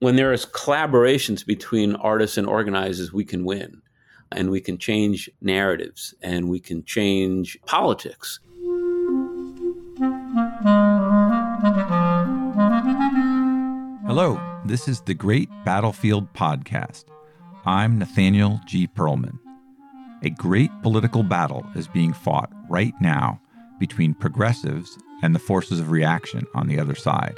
when there is collaborations between artists and organizers, we can win and we can change narratives and we can change politics. Hello, this is the Great Battlefield Podcast. I'm Nathaniel G. Pearlman. A great political battle is being fought right now between progressives and the forces of reaction on the other side.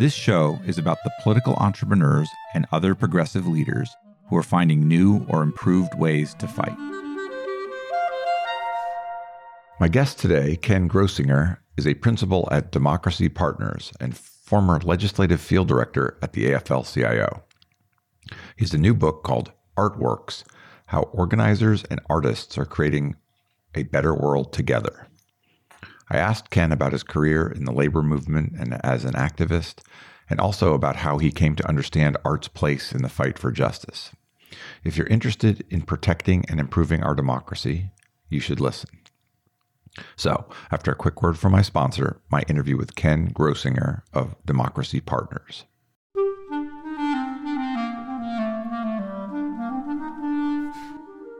This show is about the political entrepreneurs and other progressive leaders who are finding new or improved ways to fight. My guest today, Ken Grossinger, is a principal at Democracy Partners and former legislative field director at the AFL CIO. He has a new book called Art Works How Organizers and Artists Are Creating a Better World Together. I asked Ken about his career in the labor movement and as an activist, and also about how he came to understand art's place in the fight for justice. If you're interested in protecting and improving our democracy, you should listen. So, after a quick word from my sponsor, my interview with Ken Grossinger of Democracy Partners.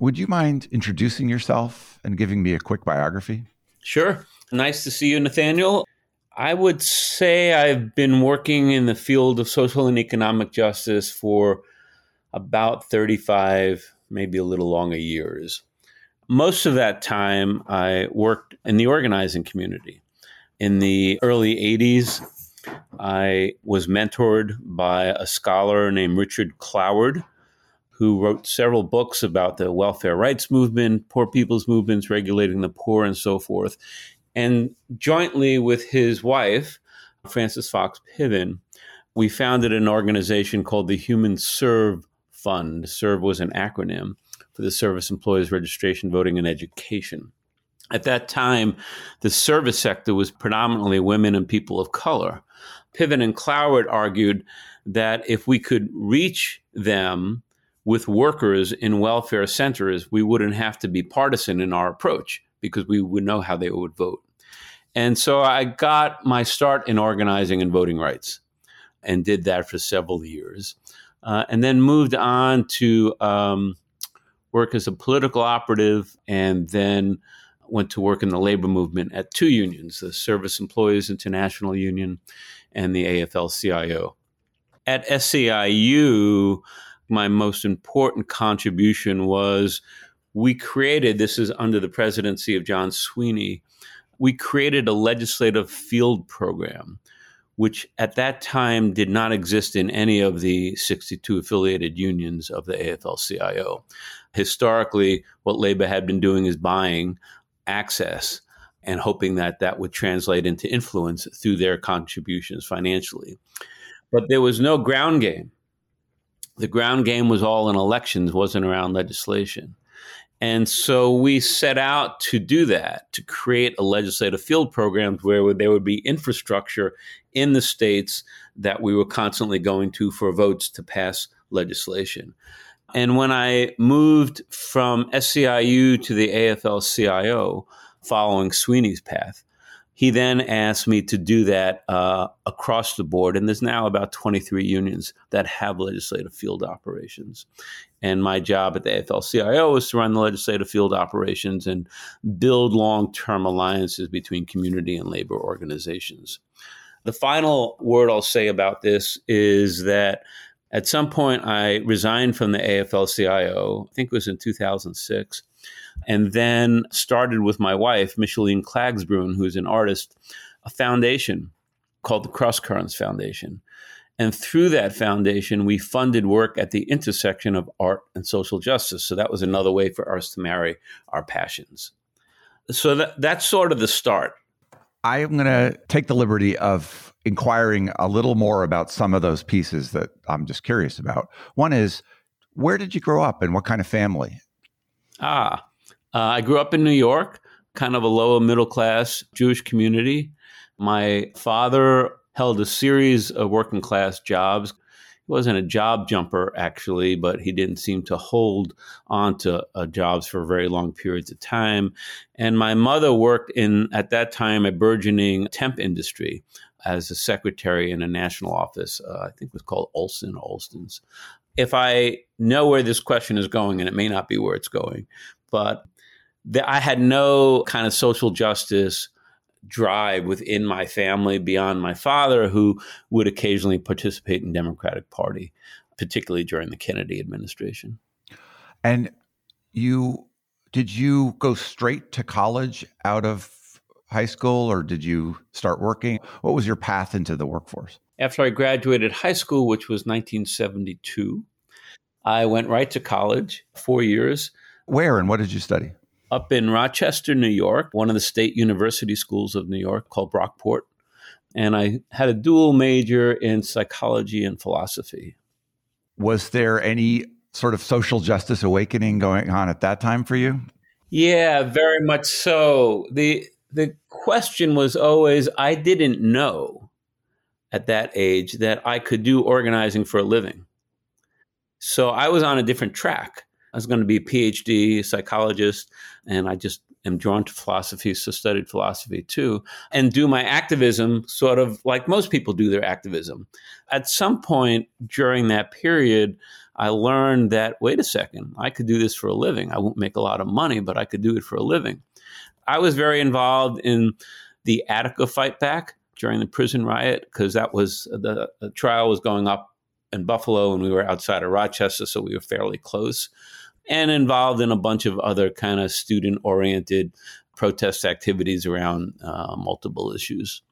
Would you mind introducing yourself and giving me a quick biography? Sure. Nice to see you, Nathaniel. I would say I've been working in the field of social and economic justice for about 35, maybe a little longer years. Most of that time, I worked in the organizing community. In the early 80s, I was mentored by a scholar named Richard Cloward, who wrote several books about the welfare rights movement, poor people's movements, regulating the poor, and so forth. And jointly with his wife, Frances Fox Piven, we founded an organization called the Human Serve Fund. SERVE was an acronym for the Service Employees Registration, Voting, and Education. At that time, the service sector was predominantly women and people of color. Piven and Cloward argued that if we could reach them with workers in welfare centers, we wouldn't have to be partisan in our approach because we would know how they would vote. And so I got my start in organizing and voting rights and did that for several years. Uh, and then moved on to um, work as a political operative and then went to work in the labor movement at two unions the Service Employees International Union and the AFL CIO. At SEIU, my most important contribution was we created this is under the presidency of John Sweeney. We created a legislative field program, which at that time did not exist in any of the 62 affiliated unions of the AFL CIO. Historically, what labor had been doing is buying access and hoping that that would translate into influence through their contributions financially. But there was no ground game the ground game was all in elections, wasn't around legislation. And so we set out to do that, to create a legislative field program where there would be infrastructure in the states that we were constantly going to for votes to pass legislation. And when I moved from SEIU to the AFL CIO, following Sweeney's path, he then asked me to do that uh, across the board. And there's now about 23 unions that have legislative field operations. And my job at the AFL CIO is to run the legislative field operations and build long term alliances between community and labor organizations. The final word I'll say about this is that at some point I resigned from the AFL CIO, I think it was in 2006 and then started with my wife, Micheline Klagsbrun, who's an artist, a foundation called the Cross Currents Foundation. And through that foundation, we funded work at the intersection of art and social justice. So that was another way for us to marry our passions. So that, that's sort of the start. I am going to take the liberty of inquiring a little more about some of those pieces that I'm just curious about. One is, where did you grow up and what kind of family? Ah, uh, I grew up in New York, kind of a lower middle class Jewish community. My father held a series of working class jobs. He wasn't a job jumper, actually, but he didn't seem to hold on to uh, jobs for very long periods of time. And my mother worked in, at that time, a burgeoning temp industry as a secretary in a national office. Uh, I think it was called Olsten Olsten's. If I know where this question is going, and it may not be where it's going, but I had no kind of social justice drive within my family beyond my father, who would occasionally participate in Democratic Party, particularly during the Kennedy administration. And you did you go straight to college out of high school or did you start working? What was your path into the workforce? After I graduated high school, which was 1972, I went right to college, four years. Where and what did you study? up in Rochester, New York, one of the state university schools of New York called Brockport. And I had a dual major in psychology and philosophy. Was there any sort of social justice awakening going on at that time for you? Yeah, very much so. The the question was always I didn't know at that age that I could do organizing for a living. So I was on a different track. I was going to be a PhD psychologist, and I just am drawn to philosophy, so studied philosophy too, and do my activism sort of like most people do their activism. At some point during that period, I learned that wait a second, I could do this for a living. I won't make a lot of money, but I could do it for a living. I was very involved in the Attica fight back during the prison riot because that was the, the trial was going up in Buffalo and we were outside of Rochester, so we were fairly close and involved in a bunch of other kind of student oriented protest activities around uh, multiple issues.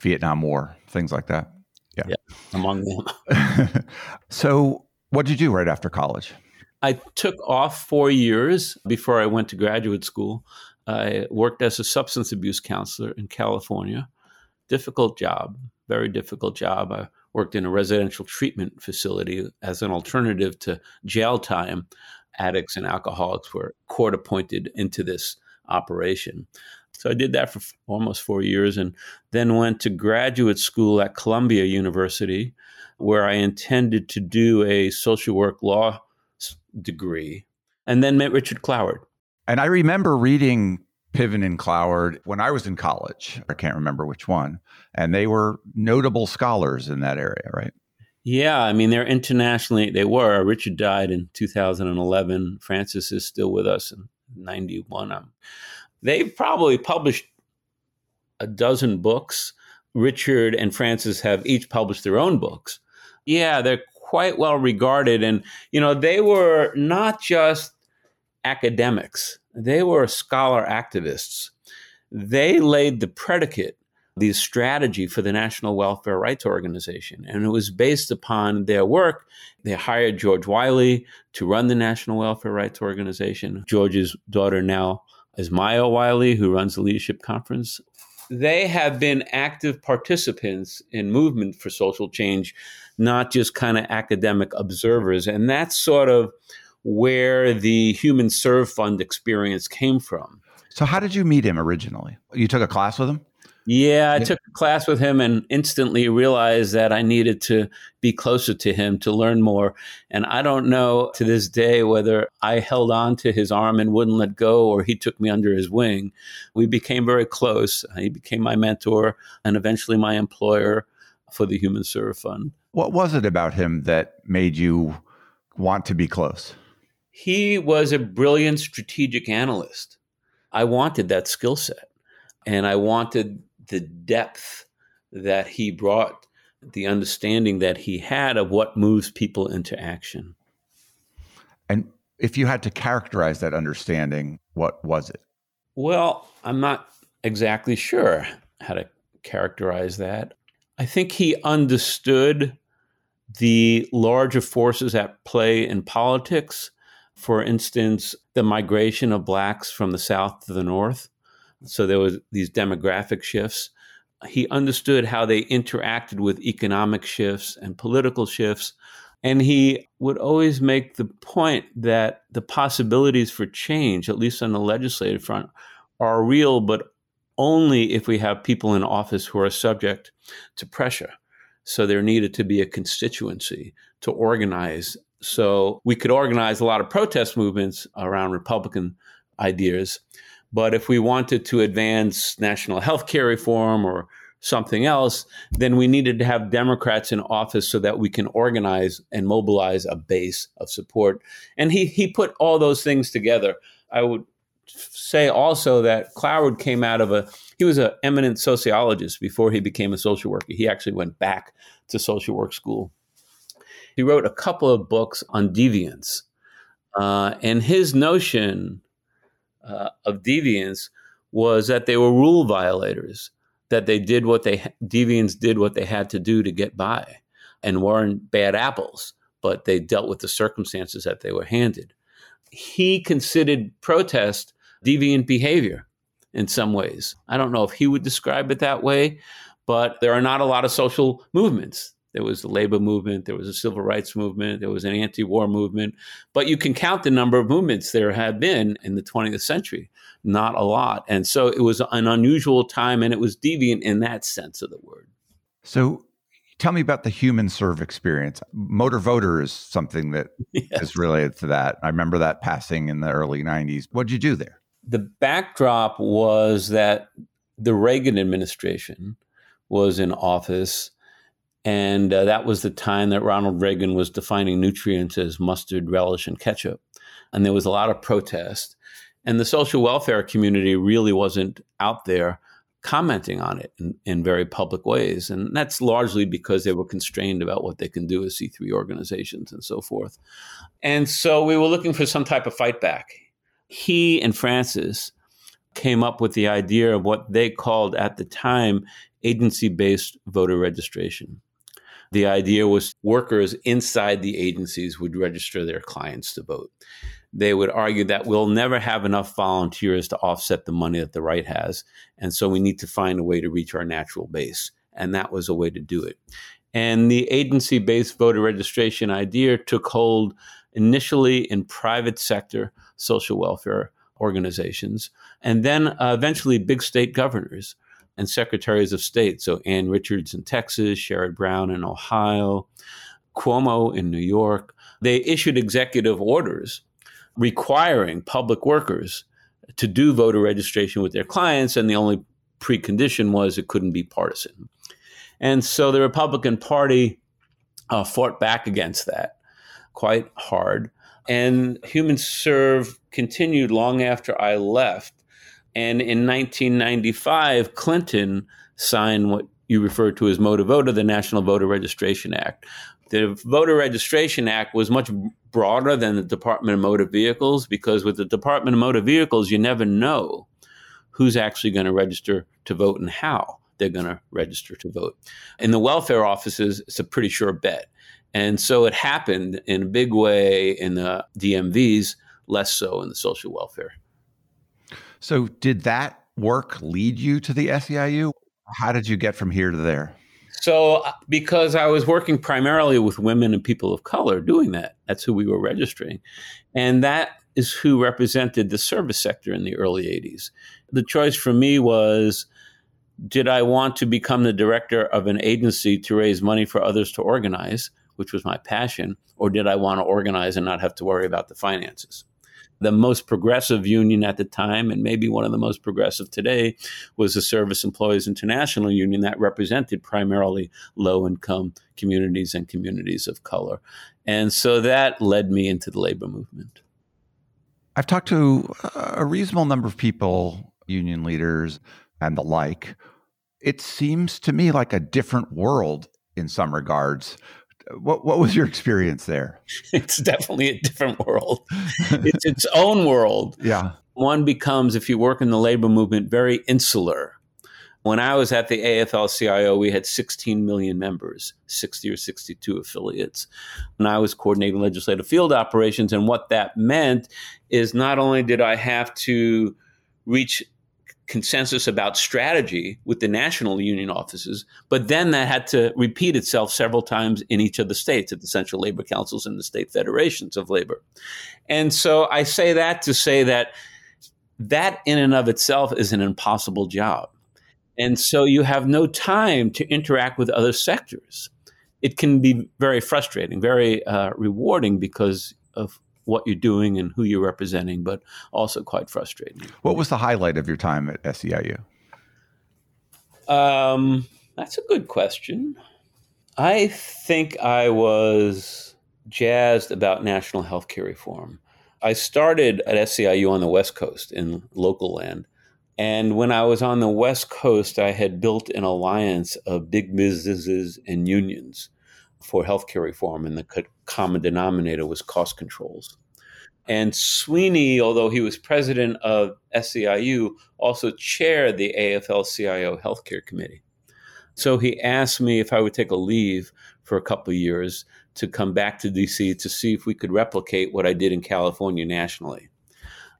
Vietnam War, things like that. Yeah, yeah among them. so, what did you do right after college? I took off four years before I went to graduate school. I worked as a substance abuse counselor in California. Difficult job, very difficult job. I worked in a residential treatment facility as an alternative to jail time. Addicts and alcoholics were court appointed into this operation. So I did that for almost four years and then went to graduate school at Columbia University, where I intended to do a social work law degree, and then met Richard Cloward. And I remember reading Piven and Cloward when I was in college. I can't remember which one. And they were notable scholars in that area, right? Yeah, I mean, they're internationally, they were. Richard died in 2011. Frances is still with us in 91. Um, they've probably published a dozen books. Richard and Frances have each published their own books. Yeah, they're quite well regarded. And, you know, they were not just academics they were scholar activists. They laid the predicate, the strategy for the National Welfare Rights Organization. And it was based upon their work. They hired George Wiley to run the National Welfare Rights Organization. George's daughter now is Maya Wiley, who runs the Leadership Conference. They have been active participants in movement for social change, not just kind of academic observers. And that's sort of where the Human Serve Fund experience came from. So, how did you meet him originally? You took a class with him? Yeah, I yeah. took a class with him and instantly realized that I needed to be closer to him to learn more. And I don't know to this day whether I held on to his arm and wouldn't let go or he took me under his wing. We became very close. He became my mentor and eventually my employer for the Human Serve Fund. What was it about him that made you want to be close? He was a brilliant strategic analyst. I wanted that skill set and I wanted the depth that he brought, the understanding that he had of what moves people into action. And if you had to characterize that understanding, what was it? Well, I'm not exactly sure how to characterize that. I think he understood the larger forces at play in politics for instance, the migration of blacks from the South to the North, So there was these demographic shifts. He understood how they interacted with economic shifts and political shifts. And he would always make the point that the possibilities for change, at least on the legislative front, are real, but only if we have people in office who are subject to pressure. So there needed to be a constituency to organize. So we could organize a lot of protest movements around Republican ideas. But if we wanted to advance national health care reform or something else, then we needed to have Democrats in office so that we can organize and mobilize a base of support. And he, he put all those things together. I would say also that Cloward came out of a, he was an eminent sociologist before he became a social worker. He actually went back to social work school. He wrote a couple of books on deviance. Uh, and his notion uh, of deviance was that they were rule violators that they did what they deviants did what they had to do to get by and weren't bad apples but they dealt with the circumstances that they were handed he considered protest deviant behavior in some ways i don't know if he would describe it that way but there are not a lot of social movements there was the labor movement, there was a civil rights movement, there was an anti war movement. But you can count the number of movements there have been in the 20th century not a lot. And so it was an unusual time and it was deviant in that sense of the word. So tell me about the human serve experience. Motor voter is something that yes. is related to that. I remember that passing in the early 90s. What did you do there? The backdrop was that the Reagan administration was in office. And uh, that was the time that Ronald Reagan was defining nutrients as mustard, relish, and ketchup. And there was a lot of protest. And the social welfare community really wasn't out there commenting on it in, in, very public ways. And that's largely because they were constrained about what they can do as C3 organizations and so forth. And so we were looking for some type of fight back. He and Frances came up with the idea of what they called at the time agency based voter registration. The idea was workers inside the agencies would register their clients to vote they would argue that we'll never have enough volunteers to offset the money that the right has. And so we need to find a way to reach our natural base. And that was a way to do it. And the agency based voter registration idea took hold initially in private sector social welfare organizations, and then uh, eventually big state governors and secretaries of state. So Ann Richards in Texas, Sherrod Brown in Ohio, Cuomo in New York. They issued executive orders requiring public workers to do voter registration with their clients, and the only precondition was it couldn't be partisan. And so the Republican Party uh, fought back against that quite hard. And HumanServe continued long after I left. And in 1995, Clinton signed what you refer to as Motor Voter, the National Voter Registration Act, the Voter Registration Act was much broader than the Department of Motor Vehicles because with the Department of Motor Vehicles, you never know who's actually going to register to vote and how they're going to register to vote. In the welfare offices, it's a pretty sure bet. And so it happened in a big way in the DMVs, less so in the social welfare. So, did that work lead you to the SEIU? How did you get from here to there? So, uh, because I was working primarily with women and people of color doing that, that's who we were registering. And that is who represented the service sector in the early 80s. The choice for me was did I want to become the director of an agency to raise money for others to organize, which was my passion, or did I want to organize and not have to worry about the finances? The most progressive union at the time, and maybe one of the most progressive today, was the Service Employees International Union that represented primarily low income communities and communities of color. And so that led me into the labor movement. I've talked to a reasonable number of people, union leaders and the like. It seems to me like a different world in some regards what what was your experience there? It's definitely a different world. it's its own world. Yeah. One becomes, if you work in the labor movement, very insular. When I was at the AFL CIO, we had 16 million members, 60 or 62 affiliates. And I was coordinating legislative field operations. And what that meant is not only did I have to reach consensus about strategy with the national union offices, but then that had to repeat itself several times in each of the states at the central labor councils and the state federations of labor. And so I say that to say that that in and of itself is an impossible job. And so you have no time to interact with other sectors. It can be very frustrating, very uh, rewarding because of what you're doing and who you're representing, but also quite frustrating. What was the highlight of your time at SEIU? Um, that's a good question. I think I was jazzed about national healthcare reform. I started at SEIU on the West Coast in local land. And when I was on the West Coast, I had built an alliance of big businesses and unions for healthcare reform, and the common denominator was cost controls. And Sweeney, although he was president of SEIU, also chaired the AFL CIO Healthcare Committee. So he asked me if I would take a leave for a couple of years to come back to DC to see if we could replicate what I did in California nationally.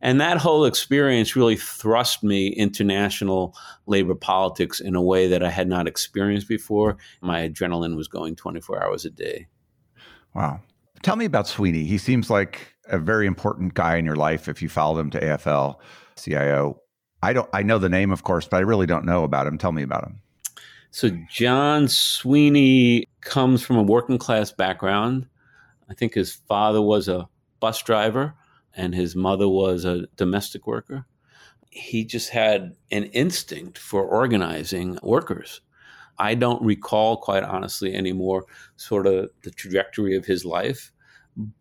And that whole experience really thrust me into national labor politics in a way that I had not experienced before. My adrenaline was going 24 hours a day. Wow. Tell me about Sweeney. He seems like a very important guy in your life if you followed him to AFL CIO. I don't I know the name of course, but I really don't know about him. Tell me about him. So John Sweeney comes from a working class background. I think his father was a bus driver and his mother was a domestic worker. He just had an instinct for organizing workers. I don't recall, quite honestly, anymore, sort of the trajectory of his life.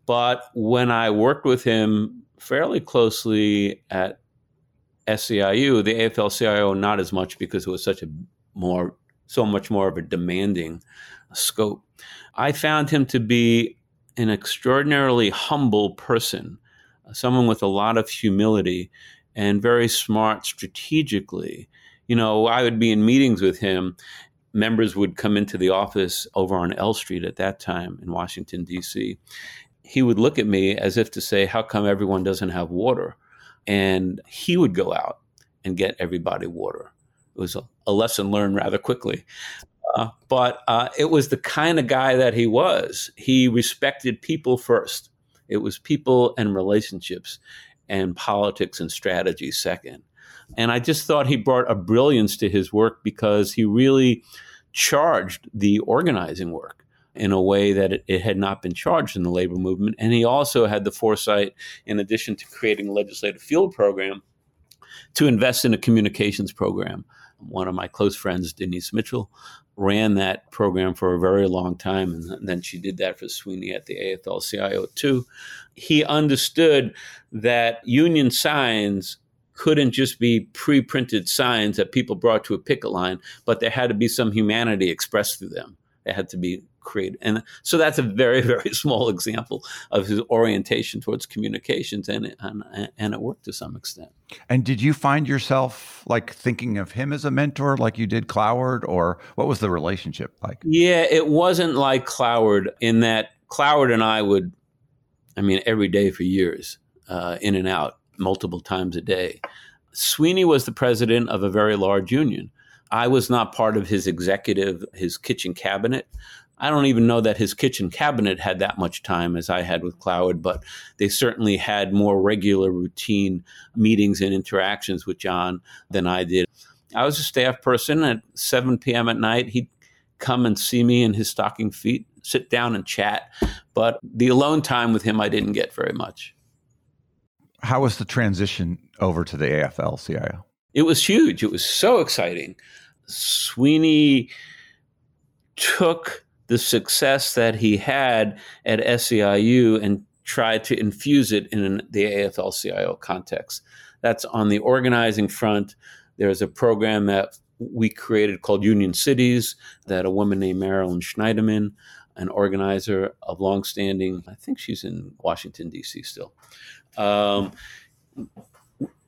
But when I worked with him fairly closely at SEIU, the AFL CIO, not as much because it was such a more, so much more of a demanding scope. I found him to be an extraordinarily humble person someone with a lot of humility and very smart strategically. You know, I would be in meetings with him. Members would come into the office over on L Street at that time in Washington, D.C. He would look at me as if to say, How come everyone doesn't have water? And he would go out and get everybody water. It was a, a lesson learned rather quickly. Uh, but uh, it was the kind of guy that he was. He respected people first. It was people and relationships and politics and strategy second. And I just thought he brought a brilliance to his work because he really charged the organizing work in a way that it, it, had not been charged in the labor movement. And he also had the foresight, in addition to creating a legislative field program, to invest in a communications program. One of my close friends, Denise Mitchell, ran that program for a very long time, and then she did that for Sweeney at the AFL CIO too. He understood that union signs couldn't just be pre-printed signs that people brought to a picket line, but there had to be some humanity expressed through them. It had to be create. And so that's a very, very small example of his orientation towards communications, and, and, and it worked to some extent. And did you find yourself like thinking of him as a mentor like you did Cloward, or what was the relationship like? Yeah, it wasn't like Cloward in that Cloward and I would, I mean, every day for years, uh, in and out, multiple times a day. Sweeney was the president of a very large union. I was not part of his executive, his kitchen cabinet. I don't even know that his kitchen cabinet had that much time as I had with Cloward, but they certainly had more regular routine meetings and interactions with John than I did. I was a staff person at 7 p.m. at night. He'd come and see me in his stocking feet, sit down and chat. But the alone time with him, I didn't get very much. How was the transition over to the AFL CIO? It was huge. It was so exciting. Sweeney took the success that he had at SEIU and tried to infuse it in the AFL CIO context. That's on the organizing front. There's a program that we created called Union Cities that a woman named Marilyn Schneiderman, an organizer of longstanding, I think she's in Washington, D.C. still. Um,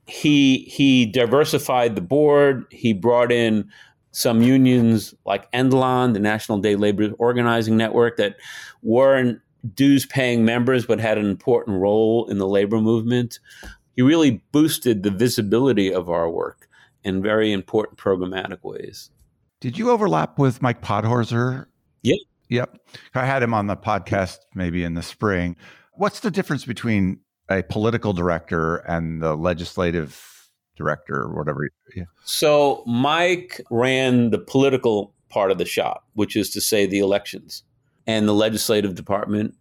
he he diversified the board. He brought in some unions like NDLON, the National Day Labor Organizing Network, that weren't dues paying members but had an important role in the labor movement. He really boosted the visibility of our work. in very important programmatic ways. Did you overlap with Mike Podhorzer? Yep. I had him on the podcast maybe in the spring. What's the difference between a political director and the legislative director or whatever? Yeah. So Mike ran the political part of the shop, which is to say the elections. And the legislative department,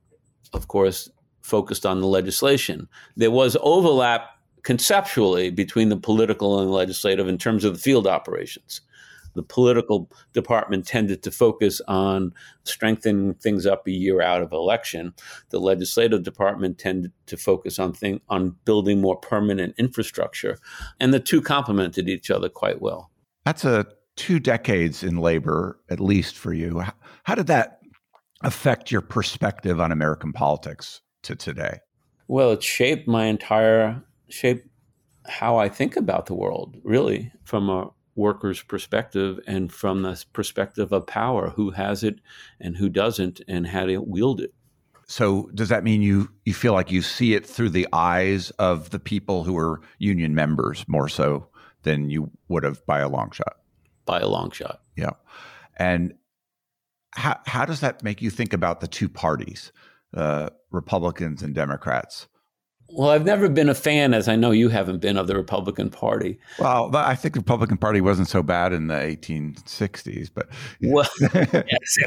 of course, focused on the legislation. There was overlap conceptually between the political and the legislative in terms of the field operations. The political department tended to focus on strengthening things up a year out of election. The legislative department tended to focus on thing, on building more permanent infrastructure, and the two complemented each other quite well. That's a two decades in labor, at least for you. How did that affect your perspective on American politics to today? Well, it shaped my entire shape how I think about the world, really, from a worker's perspective and from the perspective of power who has it and who doesn't and how to wield it. So does that mean you you feel like you see it through the eyes of the people who are union members more so than you would have by a long shot? By a long shot. Yeah. And how how does that make you think about the two parties, uh, Republicans and Democrats? Well, I've never been a fan, as I know you haven't been, of the Republican Party. Well, I think the Republican Party wasn't so bad in the 1860s, but well, yes,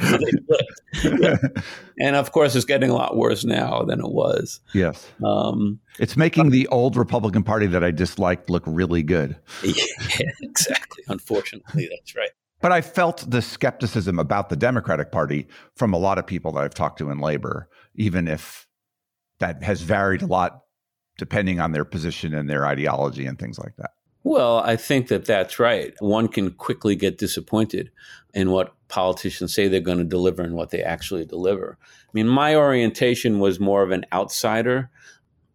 and of course, it's getting a lot worse now than it was. Yes, um, it's making the old Republican Party that I disliked look really good. Yeah, exactly. Unfortunately, that's right. But I felt the skepticism about the Democratic Party from a lot of people that I've talked to in labor, even if that has varied a lot depending on their position and their ideology and things like that. Well, I think that that's right. One can quickly get disappointed in what politicians say they're going to deliver and what they actually deliver. I mean, my orientation was more of an outsider,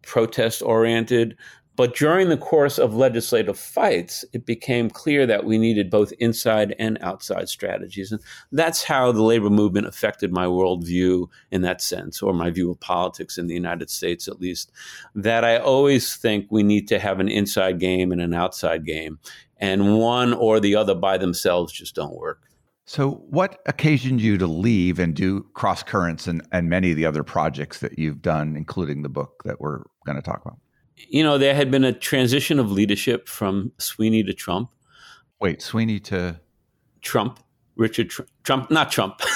protest oriented, but during the course of legislative fights, it became clear that we needed both inside and outside strategies. And that's how the labor movement affected my worldview in that sense, or my view of politics in the United States, at least. That I always think we need to have an inside game and an outside game. And one or the other by themselves just don't work. So, what occasioned you to leave and do cross currents and, and many of the other projects that you've done, including the book that we're going to talk about? You know, there had been a transition of leadership from Sweeney to Trump. Wait, Sweeney to Trump. Richard Tr- Trump, not Trump.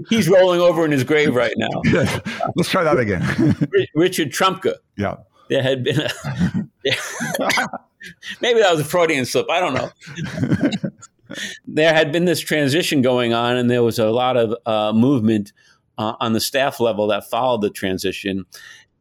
He's rolling over in his grave right now. Let's try that again. Richard Trumpka. Yeah. There had been a. maybe that was a Freudian slip. I don't know. there had been this transition going on, and there was a lot of uh, movement uh, on the staff level that followed the transition.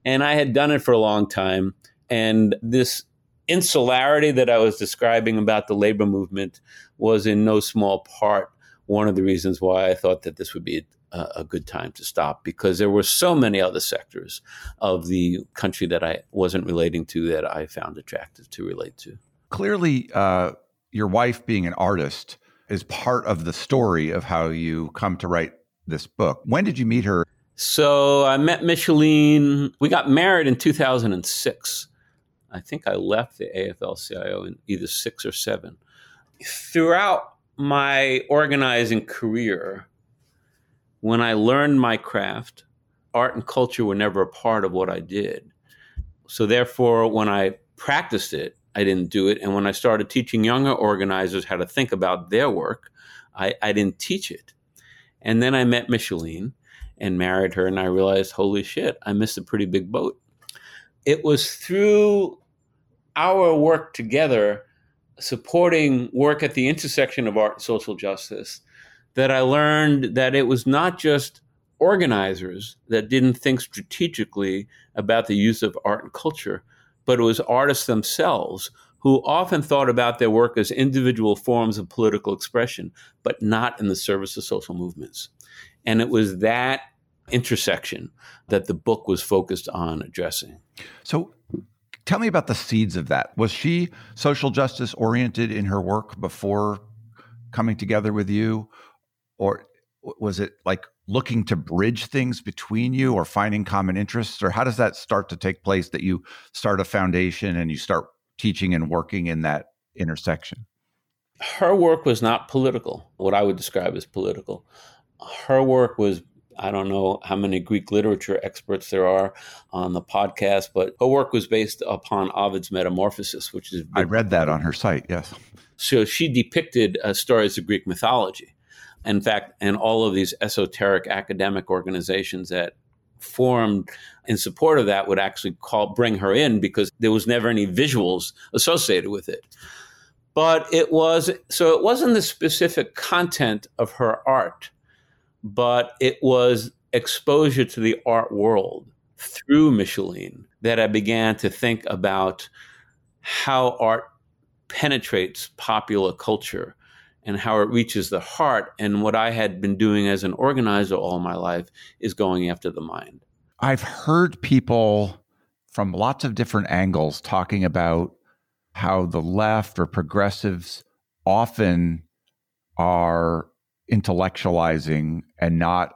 And I had done it for a long time. And this insularity that I was describing about the labor movement was in no small part one of the reasons why I thought that this would be a, a, good time to stop because there were so many other sectors of the country that I wasn't relating to that I found attractive to relate to. Clearly, uh, your wife being an artist is part of the story of how you come to write this book. When did you meet her? So I met Micheline. We got married in 2006. I think I left the AFL CIO in either six or seven. Throughout my organizing career, when I learned my craft, art and culture were never a part of what I did. So therefore, when I practiced it, I didn't do it. And when I started teaching younger organizers how to think about their work, I, I didn't teach it. And then I met Micheline and married her, and I realized, holy shit, I missed a pretty big boat. It was through our work together, supporting work at the intersection of art and social justice, that I learned that it was not just organizers that didn't think strategically about the use of art and culture, but it was artists themselves who often thought about their work as individual forms of political expression, but not in the service of social movements. And it was that intersection that the book was focused on addressing. So, tell me about the seeds of that. Was she social justice oriented in her work before coming together with you? Or was it like looking to bridge things between you or finding common interests? Or how does that start to take place that you start a foundation and you start teaching and working in that intersection? Her work was not political, what I would describe as political. Her work was I don't know how many Greek literature experts there are on the podcast, but her work was based upon Ovid's Metamorphosis, which is. I read that on her site, yes. So she depicted uh, stories of Greek mythology. In fact, and all of these esoteric academic organizations that formed in support of that would actually call bring her in because there was never any visuals associated with it. But it was so it wasn't the specific content of her art, but it was exposure to the art world through Micheline that I began to think about how art penetrates popular culture and how it reaches the heart. And what I had been doing as an organizer all my life is going after the mind. I've heard people from lots of different angles talking about how the left or progressives often are intellectualizing and not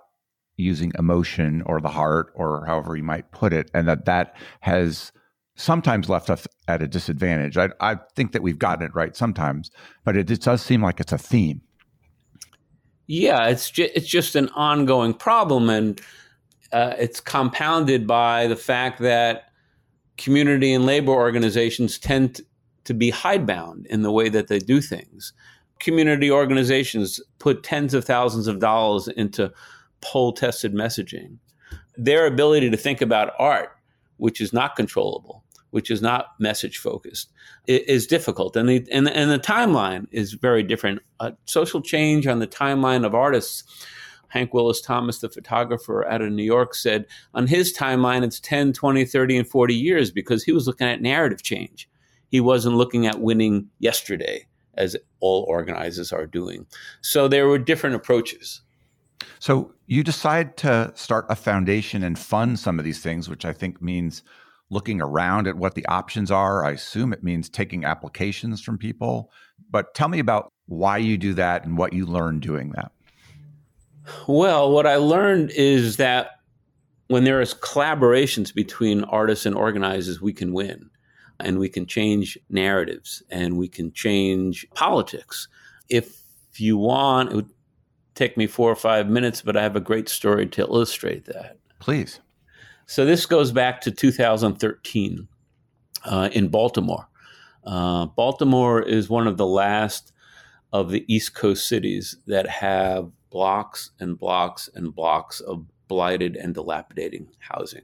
using emotion or the heart or however you might put it and that that has sometimes left us at a disadvantage. I, I think that we've gotten it right sometimes, but it, it does seem like it's a theme. Yeah, it's ju- it's just an ongoing problem, and uh, it's compounded by the fact that community and labor organizations tend to be hidebound in the way that they do things. Community organizations put tens of thousands of dollars into poll tested messaging. Their ability to think about art, which is not controllable, which is not message focused, is difficult. And the, and, and the timeline is very different. Uh, social change on the timeline of artists. Hank Willis Thomas, the photographer out of New York, said on his timeline, it's 10, 20, 30, and 40 years because he was looking at narrative change. He wasn't looking at winning yesterday, as all organizers are doing. So there were different approaches. So you decide to start a foundation and fund some of these things, which I think means looking around at what the options are. I assume it means taking applications from people. But tell me about why you do that and what you learned doing that. Well, what I learned is that when there is collaborations between artists and organizers, we can win and we can change narratives and we can change politics. If you want, it would take me four or five minutes, but I have a great story to illustrate that. Please. So this goes back to 2013 uh, in Baltimore. Uh, Baltimore is one of the last of the East Coast cities that have blocks and blocks and blocks of blighted and dilapidating housing.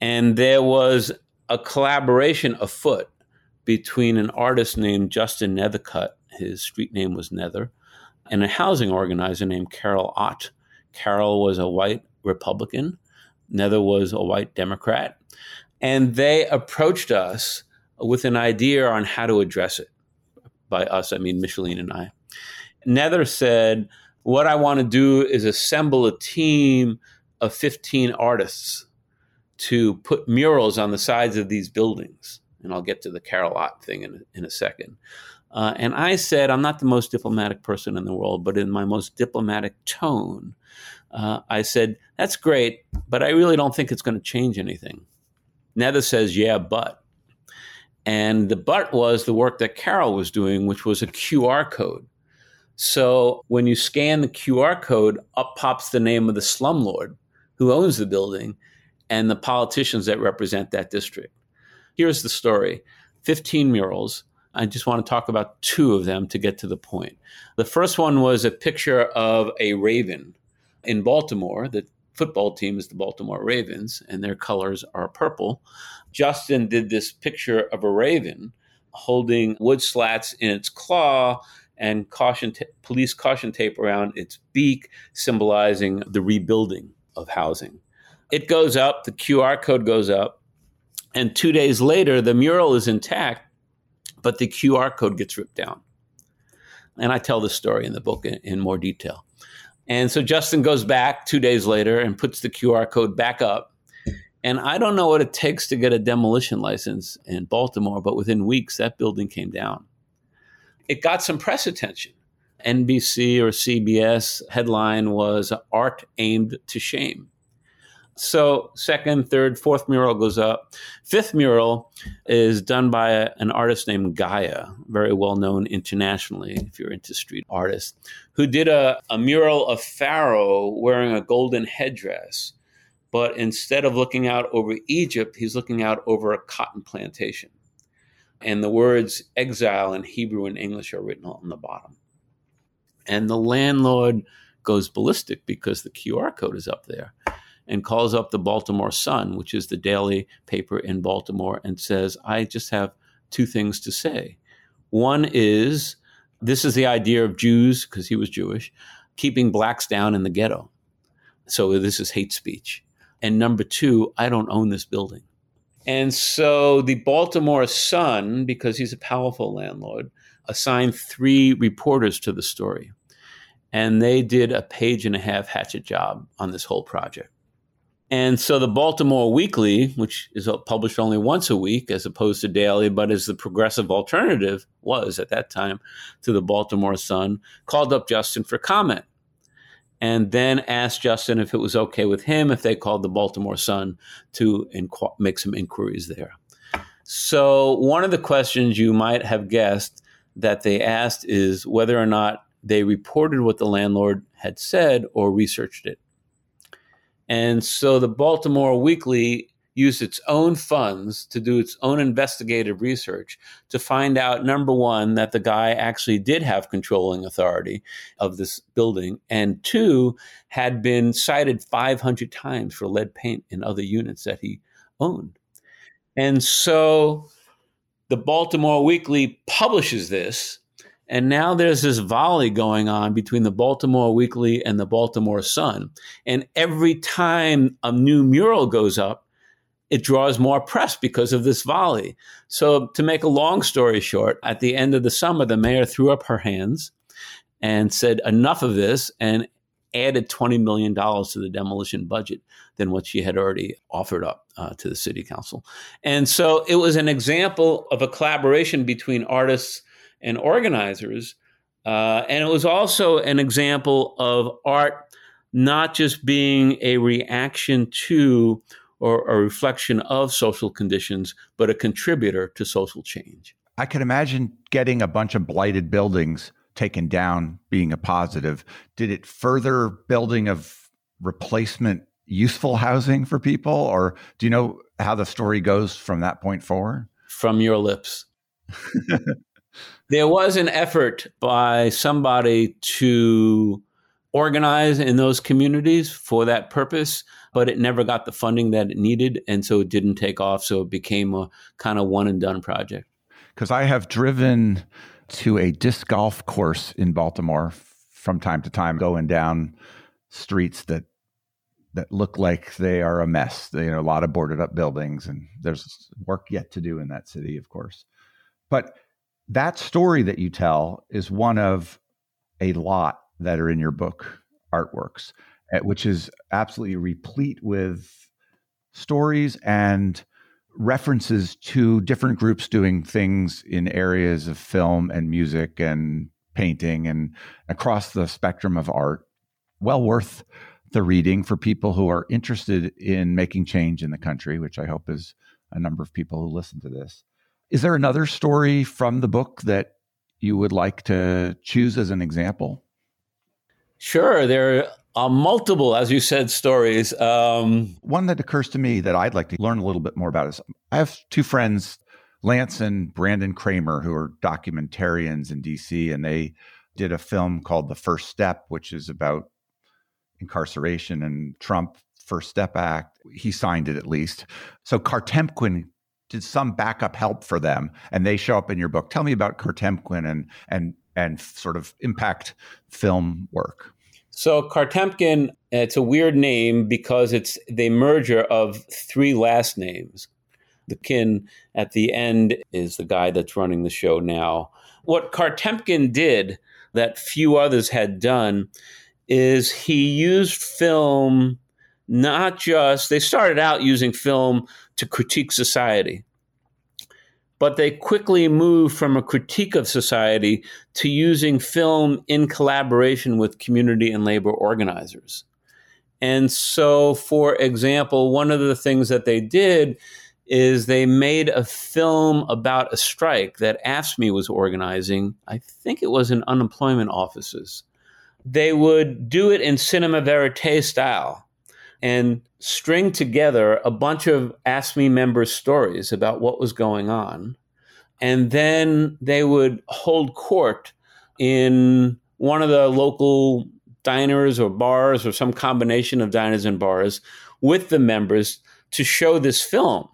And there was a collaboration afoot between an artist named Justin Nethercutt, his street name was Nether, and a housing organizer named Carol Ott. Carol was a white Republican Nether was a white Democrat. And they approached us with an idea on how to address it. By us, I mean Micheline and I. Nether said, What I want to do is assemble a team of 15 artists to put murals on the sides of these buildings. And I'll get to the Carol Ott thing in, in a second. Uh, and I said, I'm not the most diplomatic person in the world, but in my most diplomatic tone, uh, I said, That's great, but I really don't think it's going to change anything. Nether says, Yeah, but. And the but was the work that Carol was doing, which was a QR code. So when you scan the QR code, up pops the name of the slumlord who owns the building and the politicians that represent that district. Here's the story 15 murals. I just want to talk about two of them to get to the point. The first one was a picture of a raven in Baltimore, the football team is the Baltimore Ravens, and their colors are purple. Justin did this picture of a raven holding wood slats in its claw and caution t- police caution tape around its beak, symbolizing the rebuilding of housing. It goes up, the QR code goes up, and two days later, the mural is intact, but the QR code gets ripped down. And I tell the story in the book in, in more detail. And so Justin goes back two days later and puts the QR code back up. And I don't know what it takes to get a demolition license in Baltimore, but within weeks, that building came down. It got some press attention. NBC or CBS headline was Art Aimed to Shame. So, second, third, fourth mural goes up. Fifth mural is done by a, an artist named Gaia, very well known internationally if you're into street artists, who did a, a mural of Pharaoh wearing a golden headdress. But instead of looking out over Egypt, he's looking out over a cotton plantation. And the words exile in Hebrew and English are written on the bottom. And the landlord goes ballistic because the QR code is up there and calls up the Baltimore Sun, which is the daily paper in Baltimore, and says, I just have two things to say. One is this is the idea of Jews, because he was Jewish, keeping blacks down in the ghetto. So this is hate speech. And number two, I don't own this building. And so the Baltimore Sun, because he's a powerful landlord, assigned three reporters to the story. And they did a page and a half hatchet job on this whole project. And so the Baltimore Weekly, which is published only once a week as opposed to daily, but is the progressive alternative, was at that time to the Baltimore Sun, called up Justin for comment and then asked Justin if it was okay with him if they called the Baltimore Sun to inqu- make some inquiries there. So, one of the questions you might have guessed that they asked is whether or not they reported what the landlord had said or researched it. And so the Baltimore Weekly used its own funds to do its own investigative research to find out number one, that the guy actually did have controlling authority of this building, and two, had been cited 500 times for lead paint in other units that he owned. And so the Baltimore Weekly publishes this and now there's this volley going on between the Baltimore Weekly and the Baltimore Sun. And every time a new mural goes up, it draws more press because of this volley. So, to make a long story short, at the end of the summer, the mayor threw up her hands and said, enough of this, and added $20 million to the demolition budget than what she had already offered up uh, to the city council. And so it was an example of a collaboration between artists and organizers. Uh, and it was also an example of art not just being a reaction to or a reflection of social conditions, but a contributor to social change. I could imagine getting a bunch of blighted buildings taken down being a positive. Did it further building of replacement useful housing for people? Or do you know how the story goes from that point forward? From your lips. there was an effort by somebody to organize in those communities for that purpose but it never got the funding that it needed. And so it didn't take off. So it became a kind of one and done project. Because I have driven to a disc golf course in Baltimore from time to time, going down streets that that look like they are a mess. You know, a lot of boarded up buildings, and there's work yet to do in that city, of course. But that story that you tell is one of a lot that are in your book Art Works. Eh, which is absolutely replete with stories and references to different groups doing things in areas of film and music and painting and across the spectrum of art. Well worth the reading for people who are interested in making change in the country, which I hope is a number of people who listen to this. Is there another story from the book that you would like to choose as an example? Sure. There are multiple, as you said, stories. Um, One that occurs to me that I'd like to learn a little bit more about is I have two friends, Lance and Brandon Kramer, who are documentarians in DC, and they did a film called The First Step, which is about incarceration and Trump First Step Act. He signed it at least. So Kartemquin did some backup help for them, and they show up in your book. Tell me about Kartemquin and and and sort of impact film work. So Kartemquin, it's a weird name because it's the merger of three last names. The kin at the end is the guy that's running the show now. What Kartemquin did that few others had done is he used film not just, they started out using film to critique society but they quickly moved from a critique of society to using film in collaboration with community and labor organizers. And so, for example, one of the things that they did is they made a film about a strike that AFSCME was organizing. I think it was in unemployment offices. They would do it in cinema verite style and string together a bunch of AFSCME members' stories about what was going on. And then they would hold court in one of the local diners or bars or some combination of diners and bars with the members to show this film.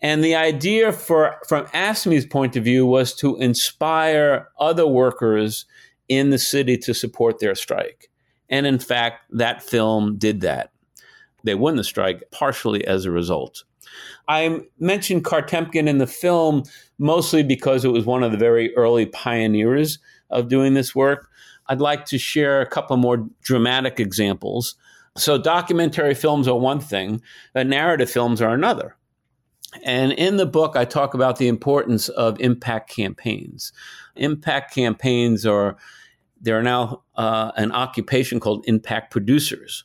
And the idea for from AFSCME's point of view was to inspire other workers in the city to support their strike. And in fact, that film did that. They won the strike partially as a result. I mentioned Kartemquin in the film mostly because it was one of the very early pioneers of doing this work. I'd like to share a couple more dramatic examples. So, documentary films are one thing, but narrative films are another. And in the book, I talk about the importance of impact campaigns. Impact campaigns are there are now uh, an occupation called impact producers,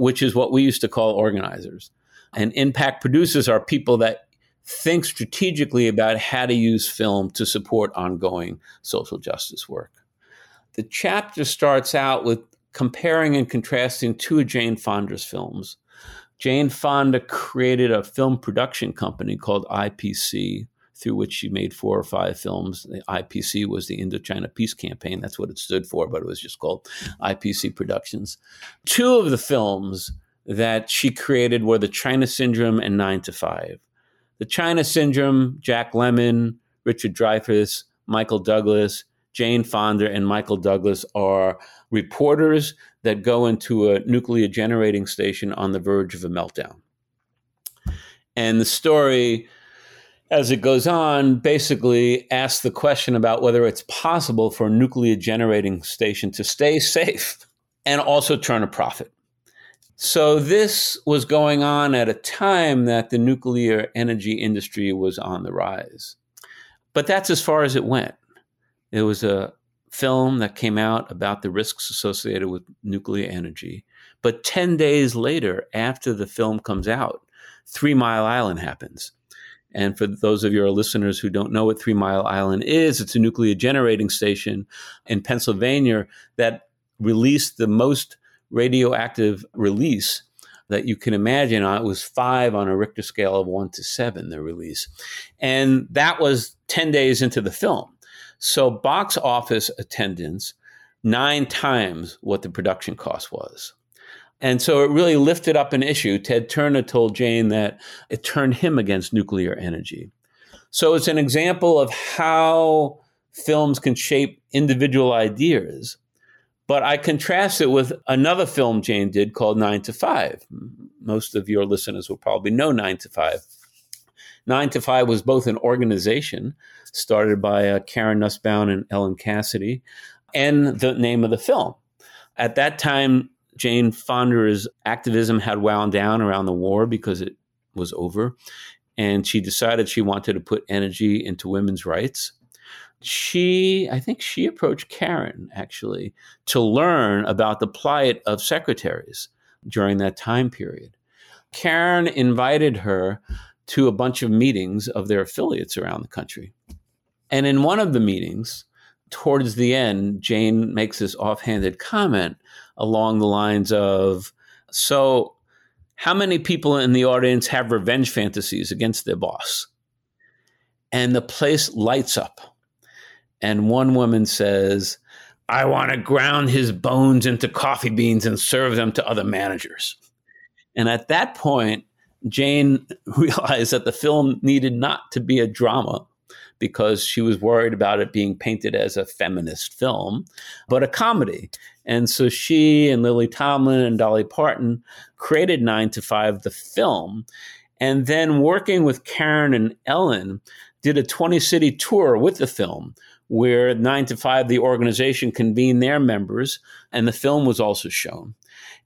which is what we used to call organizers. And impact producers are people that think strategically about how to use film to support ongoing social justice work. The chapter starts out with comparing and contrasting two of Jane Fonda's films. Jane Fonda created a film production company called IPC, through which she made four or five films. The IPC was the Indochina Peace Campaign. That's what it stood for, but it was just called IPC Productions. Two of the films that she created were The China Syndrome and Nine to Five. The China Syndrome, Jack Lemmon, Richard Dreyfuss, Michael Douglas, Jane Fonda and Michael Douglas are reporters that go into a nuclear generating station on the verge of a meltdown. And the story, as it goes on, basically asks the question about whether it's possible for a nuclear generating station to stay safe and also turn a profit. So, this was going on at a time that the nuclear energy industry was on the rise. But that's as far as it went. It was a film that came out about the risks associated with nuclear energy. But 10 days later, after the film comes out, Three Mile Island happens. And for those of your listeners who don't know what Three Mile Island is, it's a nuclear generating station in Pennsylvania that released the most radioactive release that you can imagine. Uh, it was five on a Richter scale of one to seven, the release. And that was 10 days into the film. So box office attendance nine times what the production cost was. And so it really lifted up an issue. Ted Turner told Jane that it turned him against nuclear energy. So it's an example of how films can shape individual ideas. But I contrast it with another film Jane did called Nine to Five. Most of your listeners will probably know Nine to Five. Nine to Five was both an organization started by uh, Karen Nussbaum and Ellen Cassedy, and the name of the film. At that time, Jane Fonda's activism had wound down around the war because it was over, and she decided she wanted to put energy into women's rights. She, I think she approached Karen actually to learn about the plight of secretaries during that time period. Karen invited her to a bunch of meetings of their affiliates around the country. And in one of the meetings, towards the end, Jane makes this offhanded comment along the lines of So, how many people in the audience have revenge fantasies against their boss? And the place lights up. And one woman says, I want to ground his bones into coffee beans and serve them to other managers. And at that point, Jane realized that the film needed not to be a drama, because she was worried about it being painted as a feminist film, but a comedy. And so she and Lily Tomlin and Dolly Parton created Nine to Five, the film. And then working with Karen and Ellen, did a 20 city tour with the film where Nine to Five, the organization, convened their members, and the film was also shown.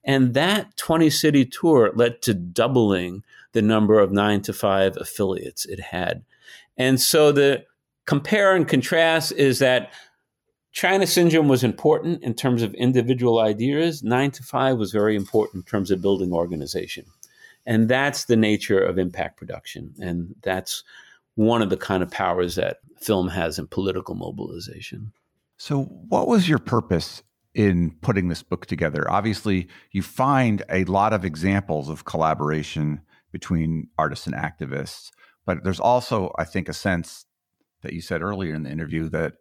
And that 20 city tour led to doubling the number of Nine to Five affiliates it had and so the compare and contrast is that China syndrome was important in terms of individual ideas. Nine to five was very important in terms of building organization. And that's the nature of impact production. And that's one of the kind of powers that film has in political mobilization. So, what was your purpose in putting this book together? Obviously, you find a lot of examples of collaboration between artists and activists, but there's also, I think, a sense that you said earlier in the interview that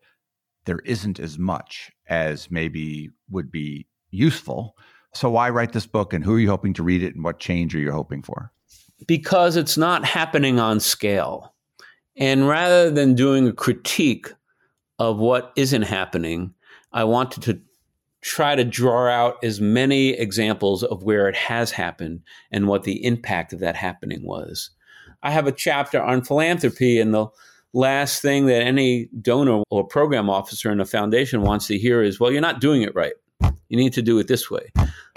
there isn't as much as maybe would be useful. So, why write this book and who are you hoping to read it and what change are you hoping for? Because it's not happening on scale. And rather than doing a critique of what isn't happening, I wanted to try to draw out as many examples of where it has happened and what the impact of that happening was. I have a chapter on philanthropy, and the last thing that any donor or program officer in a foundation wants to hear is, well, you're not doing it right. You need to do it this way.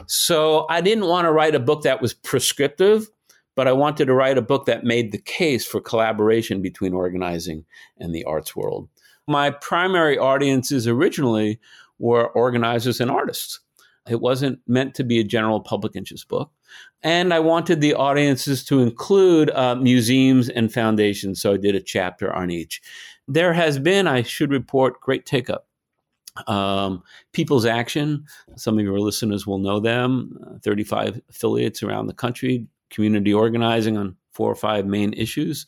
So I didn't want to write a book that was prescriptive but I wanted to write a book that made the case for collaboration between organizing and the arts world. My primary audiences originally were organizers and artists. It wasn't meant to be a general public interest book. And I wanted the audiences to include uh, museums and foundations, so I did a chapter on each. There has been, I should report, great take up. Um, People's Action, some of your listeners will know them, uh, 35 affiliates around the country community organizing on four or five main issues,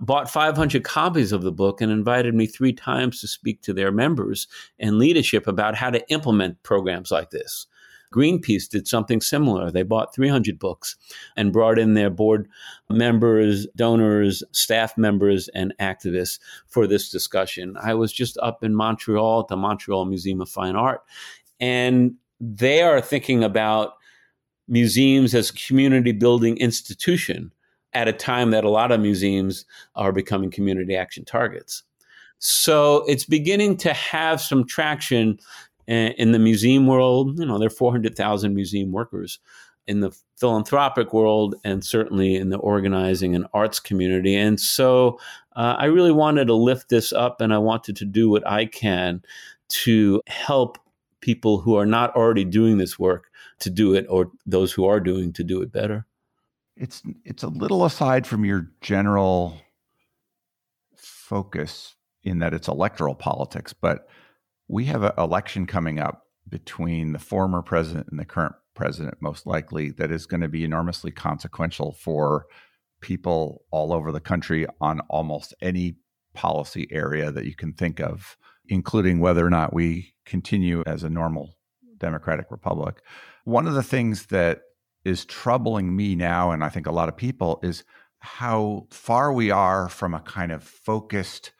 bought 500 copies of the book and invited me three times to speak to their members and leadership about how to implement programs like this. Greenpeace did something similar. They bought 300 books and brought in their board members, donors, staff members, and activists for this discussion. I was just up in Montreal at the Montreal Museum of Fine Art, and they are thinking about museums as a community building institution at a time that a lot of museums are becoming community action targets. So it's beginning to have some traction in the museum world. You know, there are 400,000 museum workers in the philanthropic world and certainly in the organizing and arts community. And so uh, I really wanted to lift this up and I wanted to do what I can to help people who are not already doing this work to do it or those who are doing to do it better. It's it's a little aside from your general focus in that it's electoral politics, but we have an election coming up between the former president and the current president, most likely, that is going to be enormously consequential for people all over the country on almost any policy area that you can think of, including whether or not we continue as a normal democratic republic. One of the things that is troubling me now, and I think a lot of people, is how far we are from a kind of focused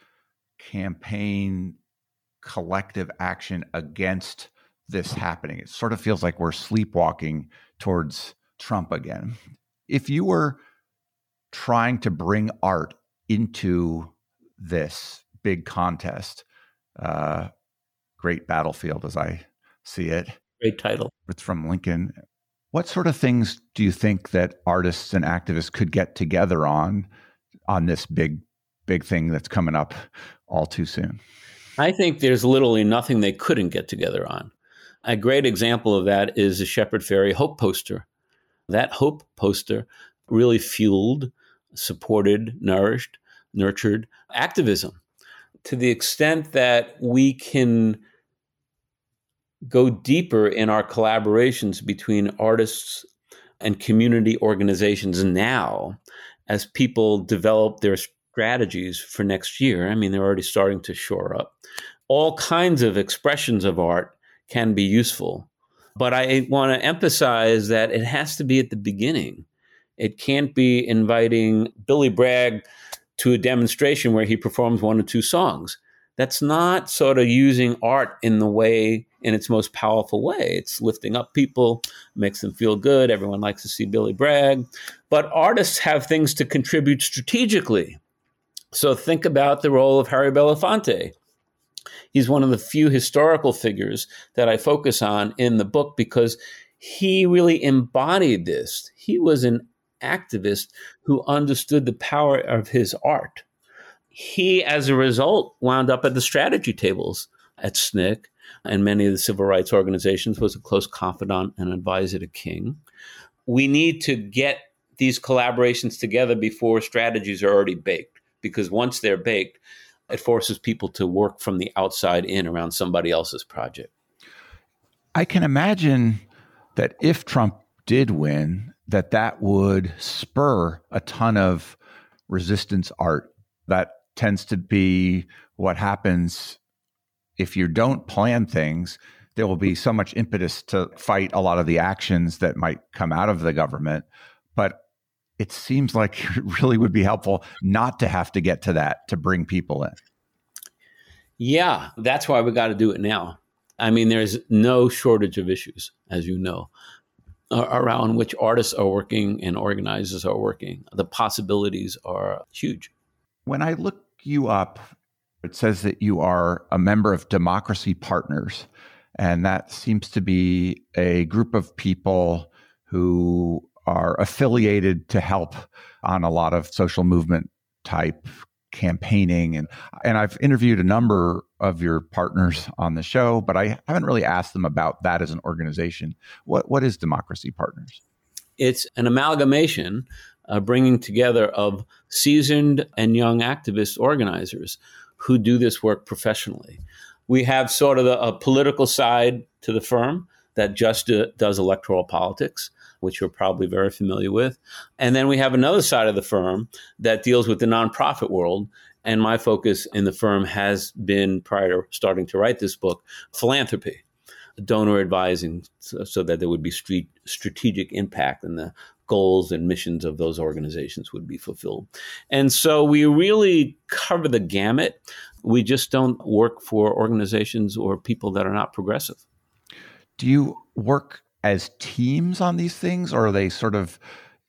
campaign, collective action against this happening. It sort of feels like we're sleepwalking towards Trump again. If you were trying to bring art into this big contest, uh, great battlefield as I see it, Great title. It's from Lincoln. What sort of things do you think that artists and activists could get together on on this big big thing that's coming up all too soon? I think there's literally nothing they couldn't get together on. A great example of that is the Shepard Fairey Hope poster. That Hope poster really fueled, supported, nourished, nurtured activism to the extent that we can go deeper in our collaborations between artists and community organizations now as people develop their strategies for next year. I mean, they're already starting to shore up. All kinds of expressions of art can be useful, but I want to emphasize that it has to be at the beginning. It can't be inviting Billy Bragg to a demonstration where he performs one or two songs. That's not sort of using art in the way in its most powerful way. It's lifting up people, makes them feel good. Everyone likes to see Billy Bragg. But artists have things to contribute strategically. So think about the role of Harry Belafonte. He's one of the few historical figures that I focus on in the book because he really embodied this. He was an activist who understood the power of his art. He, as a result, wound up at the strategy tables at SNCC and many of the civil rights organizations, was a close confidant and advisor to King. We need to get these collaborations together before strategies are already baked, because once they're baked, it forces people to work from the outside in around somebody else's project. I can imagine that if Trump did win, that that would spur a ton of resistance art. That tends to be what happens if you don't plan things. There will be so much impetus to fight a lot of the actions that might come out of the government. But it seems like it really would be helpful not to have to get to that to bring people in. Yeah, that's why we got to do it now. I mean, there's no shortage of issues, as you know, around which artists are working and organizers are working. The possibilities are huge. When I look you up, it says that you are a member of Democracy Partners. And that seems to be a group of people who are affiliated to help on a lot of social movement type campaigning. And and I've interviewed a number of your partners on the show but I haven't really asked them about that as an organization. What what is democracy partners? It's an amalgamation uh, bringing together of seasoned and young activist organizers who do this work professionally. We have sort of a, a political side to the firm that just uh, does electoral politics which you're probably very familiar with. And then we have another side of the firm that deals with the nonprofit world. And my focus in the firm has been, prior to starting to write this book, philanthropy, donor advising, so, so that there would be street, strategic impact and the goals and missions of those organizations would be fulfilled. And so we really cover the gamut. We just don't work for organizations or people that are not progressive. Do you work as teams on these things, or are they sort of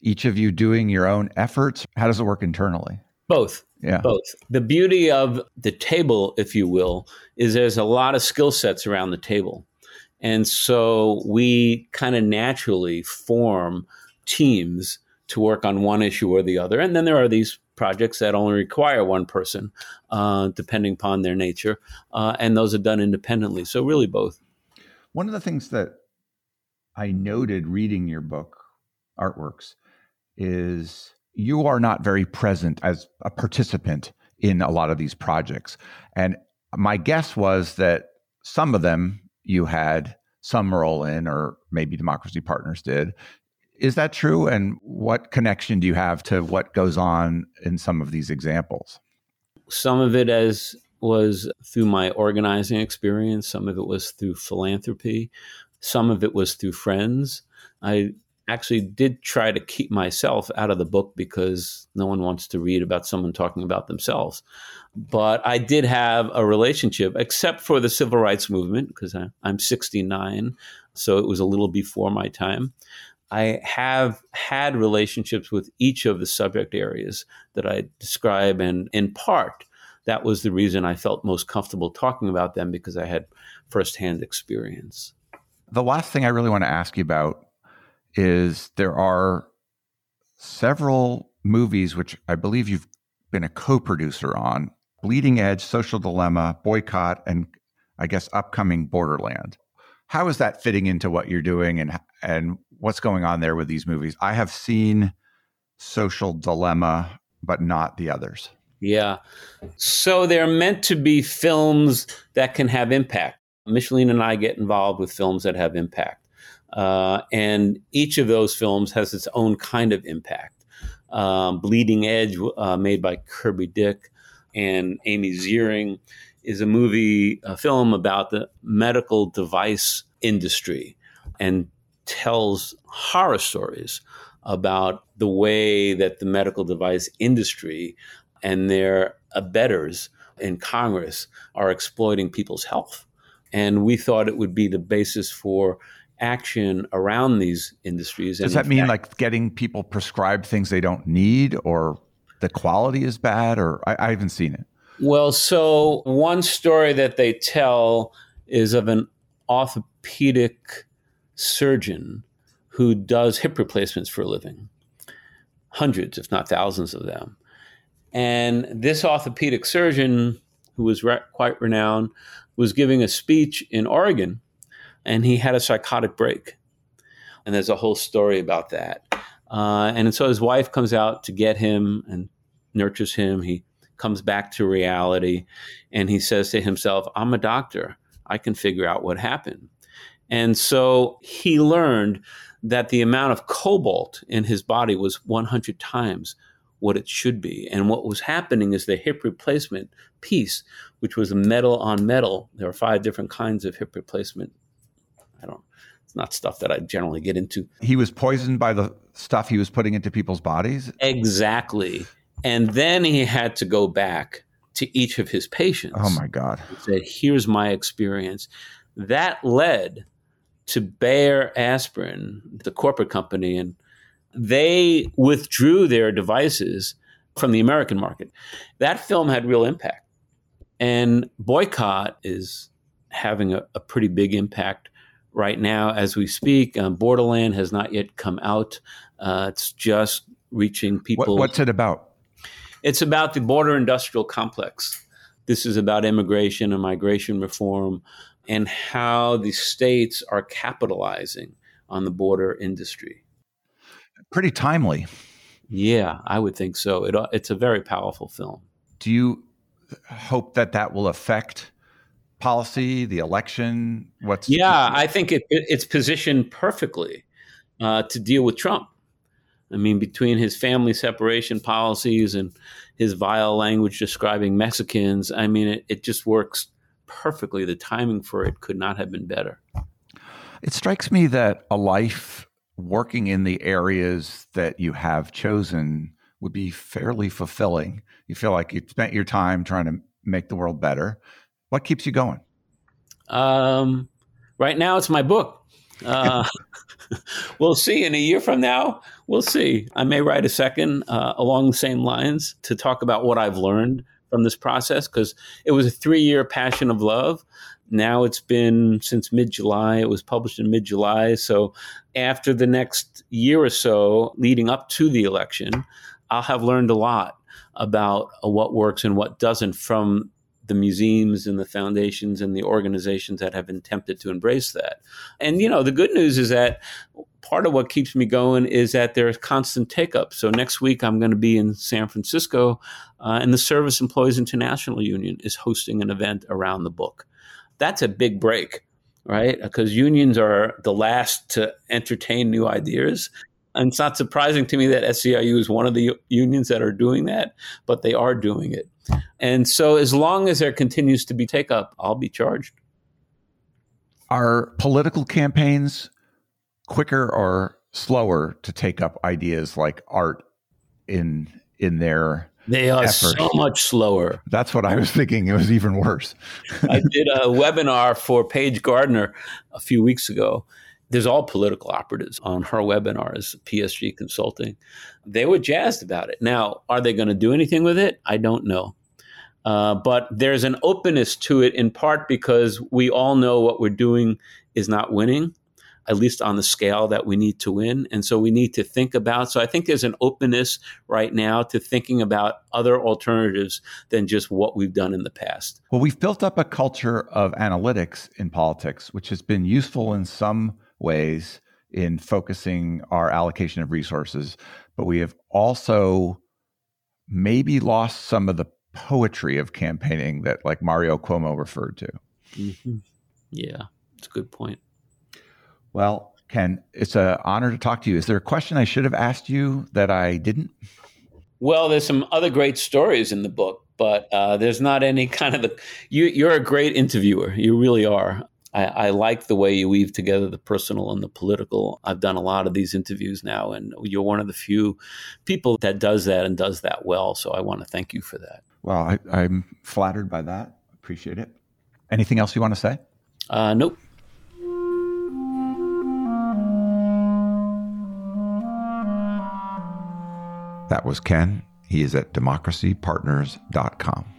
each of you doing your own efforts? How does it work internally? Both. Yeah. Both. The beauty of the table, if you will, is there's a lot of skill sets around the table. And so we kind of naturally form teams to work on one issue or the other. And then there are these projects that only require one person, uh, depending upon their nature. Uh, and those are done independently. So, really, both. One of the things that I noted reading your book, Art Works, is you are not very present as a participant in a lot of these projects. And my guess was that some of them you had some role in, or maybe Democracy Partners did. Is that true? And what connection do you have to what goes on in some of these examples? Some of it as was through my organizing experience, some of it was through philanthropy. Some of it was through friends. I actually did try to keep myself out of the book because no one wants to read about someone talking about themselves. But I did have a relationship, except for the civil rights movement, because I'm 69, so it was a little before my time. I have had relationships with each of the subject areas that I describe, and in part, that was the reason I felt most comfortable talking about them because I had firsthand experience. The last thing I really want to ask you about is there are several movies which I believe you've been a co-producer on: Bleeding Edge, Social Dilemma, Boycott, and I guess upcoming Borderland. How is that fitting into what you're doing, and and what's going on there with these movies? I have seen Social Dilemma, but not the others. Yeah. So they're meant to be films that can have impact. Micheline and I get involved with films that have impact. Uh, and each of those films has its own kind of impact. Um, Bleeding Edge, uh, made by Kirby Dick and Amy Ziering, is a movie, a film about the medical device industry and tells horror stories about the way that the medical device industry and their abettors in Congress are exploiting people's health. And we thought it would be the basis for action around these industries. Does that mean fact, like getting people prescribed things they don't need or the quality is bad or I, I haven't seen it? Well, so one story that they tell is of an orthopedic surgeon who does hip replacements for a living, hundreds, if not thousands of them. And this orthopedic surgeon, who was re- quite renowned, was giving a speech in Oregon and he had a psychotic break. And there's a whole story about that. Uh, and so his wife comes out to get him and nurtures him. He comes back to reality and he says to himself, I'm a doctor. I can figure out what happened. And so he learned that the amount of cobalt in his body was 100 times what it should be. And what was happening is the hip replacement piece, which was a metal on metal. There are five different kinds of hip replacement. I don't, it's not stuff that I generally get into. He was poisoned by the stuff he was putting into people's bodies? Exactly. And then he had to go back to each of his patients. Oh my God. Said, here's my experience. That led to Bayer Aspirin, the corporate company, and they withdrew their devices from the American market. That film had real impact. And boycott is having a, a pretty big impact right now as we speak. Um, Borderland has not yet come out. Uh, it's just reaching people. What, what's it about? It's about the border industrial complex. This is about immigration and migration reform and how the states are capitalizing on the border industry. Pretty timely. Yeah, I would think so. It, it's a very powerful film. Do you hope that that will affect policy, the election? What's yeah, I think it, it, it's positioned perfectly uh, to deal with Trump. I mean, between his family separation policies and his vile language describing Mexicans, I mean, it, it just works perfectly. The timing for it could not have been better. It strikes me that a life working in the areas that you have chosen would be fairly fulfilling. You feel like you spent your time trying to make the world better. What keeps you going? Um, right now, it's my book. Uh, we'll see. In a year from now, we'll see. I may write a second uh, along the same lines to talk about what I've learned from this process because it was a three year passion of love. Now it's been since mid July. It was published in mid July. So after the next year or so leading up to the election, I'll have learned a lot about what works and what doesn't from the museums and the foundations and the organizations that have been tempted to embrace that. And, you know, the good news is that part of what keeps me going is that there's constant take up. So next week I'm going to be in San Francisco, uh, and the Service Employees International Union is hosting an event around the book. That's a big break, right? Because unions are the last to entertain new ideas. And it's not surprising to me that SEIU is one of the unions that are doing that, but they are doing it. And so, as long as there continues to be take up, I'll be charged. Are political campaigns quicker or slower to take up ideas like art in in their they are efforts? so much slower. That's what I was thinking. It was even worse. I did a webinar for Paige Gardner a few weeks ago. There's all political operatives on her webinars, PSG Consulting. They were jazzed about it. Now, are they going to do anything with it? I don't know. Uh, but there's an openness to it in part because we all know what we're doing is not winning at least on the scale that we need to win. And so we need to think about. So I think there's an openness right now to thinking about other alternatives than just what we've done in the past. Well, we've built up a culture of analytics in politics, which has been useful in some ways in focusing our allocation of resources. But we have also maybe lost some of the poetry of campaigning that like Mario Cuomo referred to. Mm-hmm. Yeah, it's a good point. Well, Ken, it's an honor to talk to you. Is there a question I should have asked you that I didn't? Well, there's some other great stories in the book, but uh, there's not any kind of the. You, you're a great interviewer. You really are. I, I, like the way you weave together the personal and the political. I've done a lot of these interviews now, and you're one of the few people that does that and does that well. So I want to thank you for that. Well, I, I'm flattered by that. Appreciate it. Anything else you want to say? Uh, nope. That was Ken. He is at democracypartners.com.